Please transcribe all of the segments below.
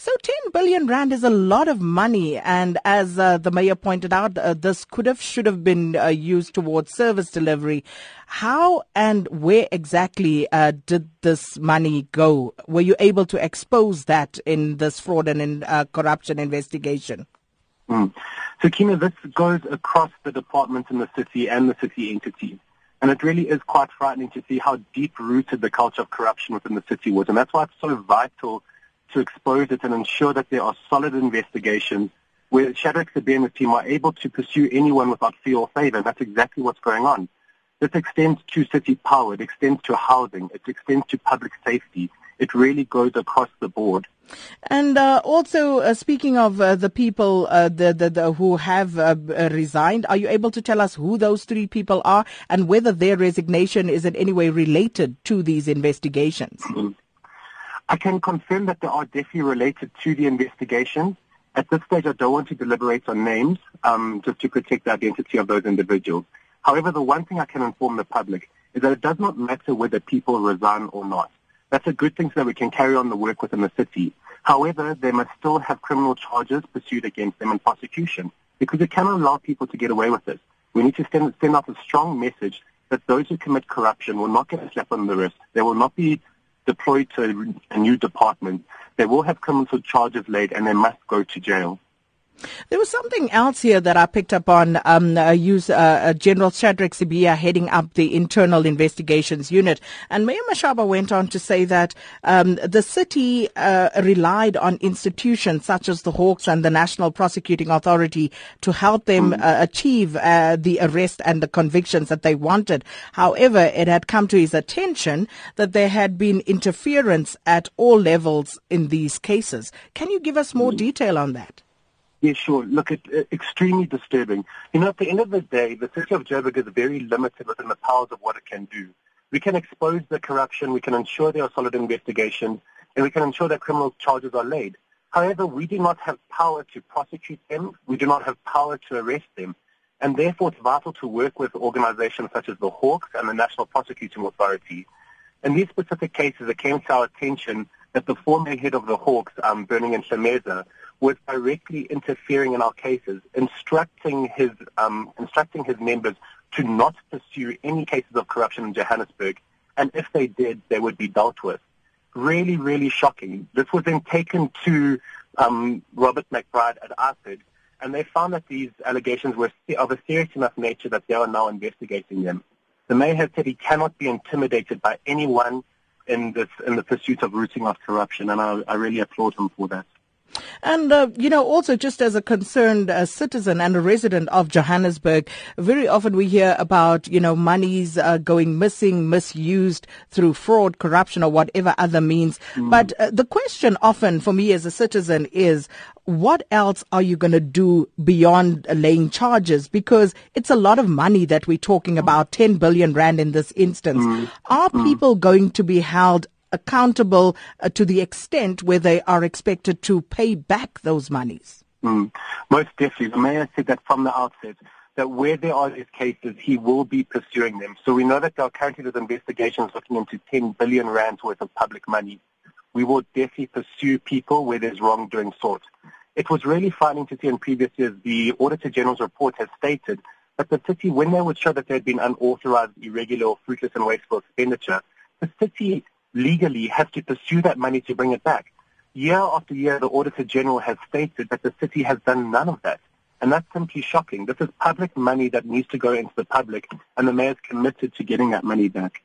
So 10 billion rand is a lot of money. And as uh, the mayor pointed out, uh, this could have, should have been uh, used towards service delivery. How and where exactly uh, did this money go? Were you able to expose that in this fraud and in, uh, corruption investigation? Mm. So, Kina, this goes across the departments in the city and the city entities. And it really is quite frightening to see how deep-rooted the culture of corruption within the city was. And that's why it's so vital to expose it and ensure that there are solid investigations where Shadrach Sibiya and the team are able to pursue anyone without fear or favor. And that's exactly what's going on. This extends to city power. It extends to housing. It extends to public safety. It really goes across the board. And uh, also, uh, speaking of uh, the people uh, the, the, the, who have uh, resigned, are you able to tell us who those three people are and whether their resignation is in any way related to these investigations? Mm-hmm. I can confirm that they are definitely related to the investigations. At this stage, I don't want to deliberate on names, um, just to protect the identity of those individuals. However, the one thing I can inform the public is that it does not matter whether people resign or not. That's a good thing so that we can carry on the work within the city. However, they must still have criminal charges pursued against them and prosecution because we cannot allow people to get away with this. We need to send, send out a strong message that those who commit corruption will not get a slap on the wrist. They will not be deployed to a new department. They will have criminal charges laid and they must go to jail. There was something else here that I picked up on. Um, uh, use, uh, uh, General Shadrach Sibiya heading up the internal investigations unit, and Mayor Mashaba went on to say that um, the city uh, relied on institutions such as the Hawks and the National Prosecuting Authority to help them mm. uh, achieve uh, the arrest and the convictions that they wanted. However, it had come to his attention that there had been interference at all levels in these cases. Can you give us more mm. detail on that? Yeah, sure. Look, it's uh, extremely disturbing. You know, at the end of the day, the city of Joburg is very limited within the powers of what it can do. We can expose the corruption, we can ensure there are solid investigations, and we can ensure that criminal charges are laid. However, we do not have power to prosecute them. We do not have power to arrest them. And therefore, it's vital to work with organizations such as the Hawks and the National Prosecuting Authority. In these specific cases, it came to our attention that the former head of the Hawks, um, Berning Ntlemeza, was directly interfering in our cases, instructing his um, instructing his members to not pursue any cases of corruption in Johannesburg, and if they did, they would be dealt with. Really, really shocking. This was then taken to um, Robert McBride at IPID, and they found that these allegations were of a serious enough nature that they are now investigating them. The mayor has said he cannot be intimidated by anyone in this in the pursuit of rooting out corruption, and I, I really applaud him for that. And, uh, you know, also just as a concerned uh, citizen and a resident of Johannesburg, very often we hear about, you know, monies uh, going missing, misused through fraud, corruption, or whatever other means. Mm. But uh, the question often for me as a citizen is, what else are you going to do beyond laying charges? Because it's a lot of money that we're talking about, 10 billion rand in this instance. Mm. Are mm. people going to be held accountable uh, to the extent where they are expected to pay back those monies? Mm. Most definitely. The mayor said that from the outset, that where there are these cases, he will be pursuing them. So we know that there are currently those investigations looking into 10 billion rands worth of public money. We will definitely pursue people where there's wrongdoing sought. It was really frightening to see in previous years the Auditor General's report has stated that the city, when they would show that there had been unauthorized, irregular, or fruitless and wasteful expenditure, the city legally has to pursue that money to bring it back. Year after year, the Auditor General has stated that the city has done none of that. And that's simply shocking. This is public money that needs to go into the public, and the mayor is committed to getting that money back.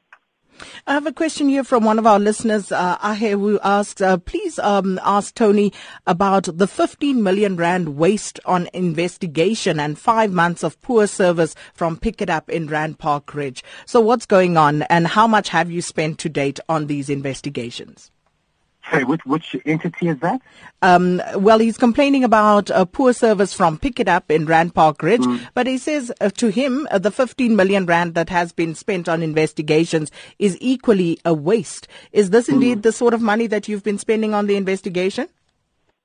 I have a question here from one of our listeners, uh, Ahe, who asks, uh, please um, ask Tony about the 15 million rand waste on investigation and five months of poor service from Pikitup in Rand Park Ridge. So what's going on and how much have you spent to date on these investigations? Sorry, which, which entity is that? Um, well, he's complaining about a poor service from Pikitup in Rand Park Ridge, mm. but he says uh, to him, uh, the 15 million rand that has been spent on investigations is equally a waste. Is this mm. indeed the sort of money that you've been spending on the investigation?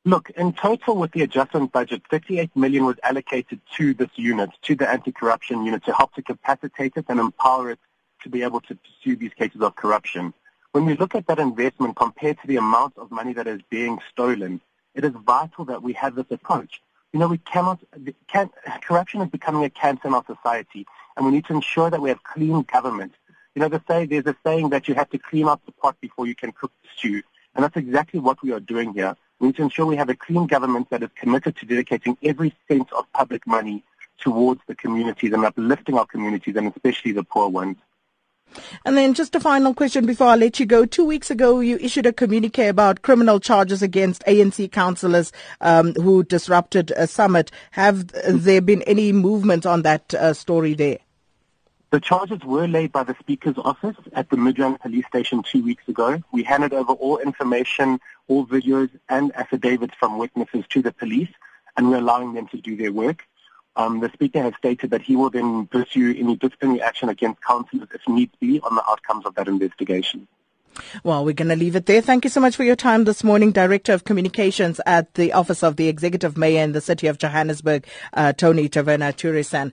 Look, in total with the adjustment budget, 38 million was allocated to this unit, to the anti-corruption unit, to help to capacitate it and empower it to be able to pursue these cases of corruption. When we look at that investment compared to the amount of money that is being stolen, it is vital that we have this approach. You know, we cannot, can, corruption is becoming a cancer in our society, and we need to ensure that we have clean government. You know, the say, there's a saying that you have to clean up the pot before you can cook the stew, and that's exactly what we are doing here. We need to ensure we have a clean government that is committed to dedicating every cent of public money towards the communities and uplifting our communities, and especially the poor ones. And then just a final question before I let you go. Two weeks ago, you issued a communique about criminal charges against ANC councillors um, who disrupted a summit. Have there been any movement on that uh, story there? The charges were laid by the Speaker's office at the Midrand police station two weeks ago. We handed over all information, all videos and affidavits from witnesses to the police, and we're allowing them to do their work. Um, the Speaker has stated that he will then pursue any disciplinary action against councillors if need be on the outcomes of that investigation. Well, we're going to leave it there. Thank you so much for your time this morning, Director of Communications at the Office of the Executive Mayor in the City of Johannesburg, uh, Tony Taverna Turisan.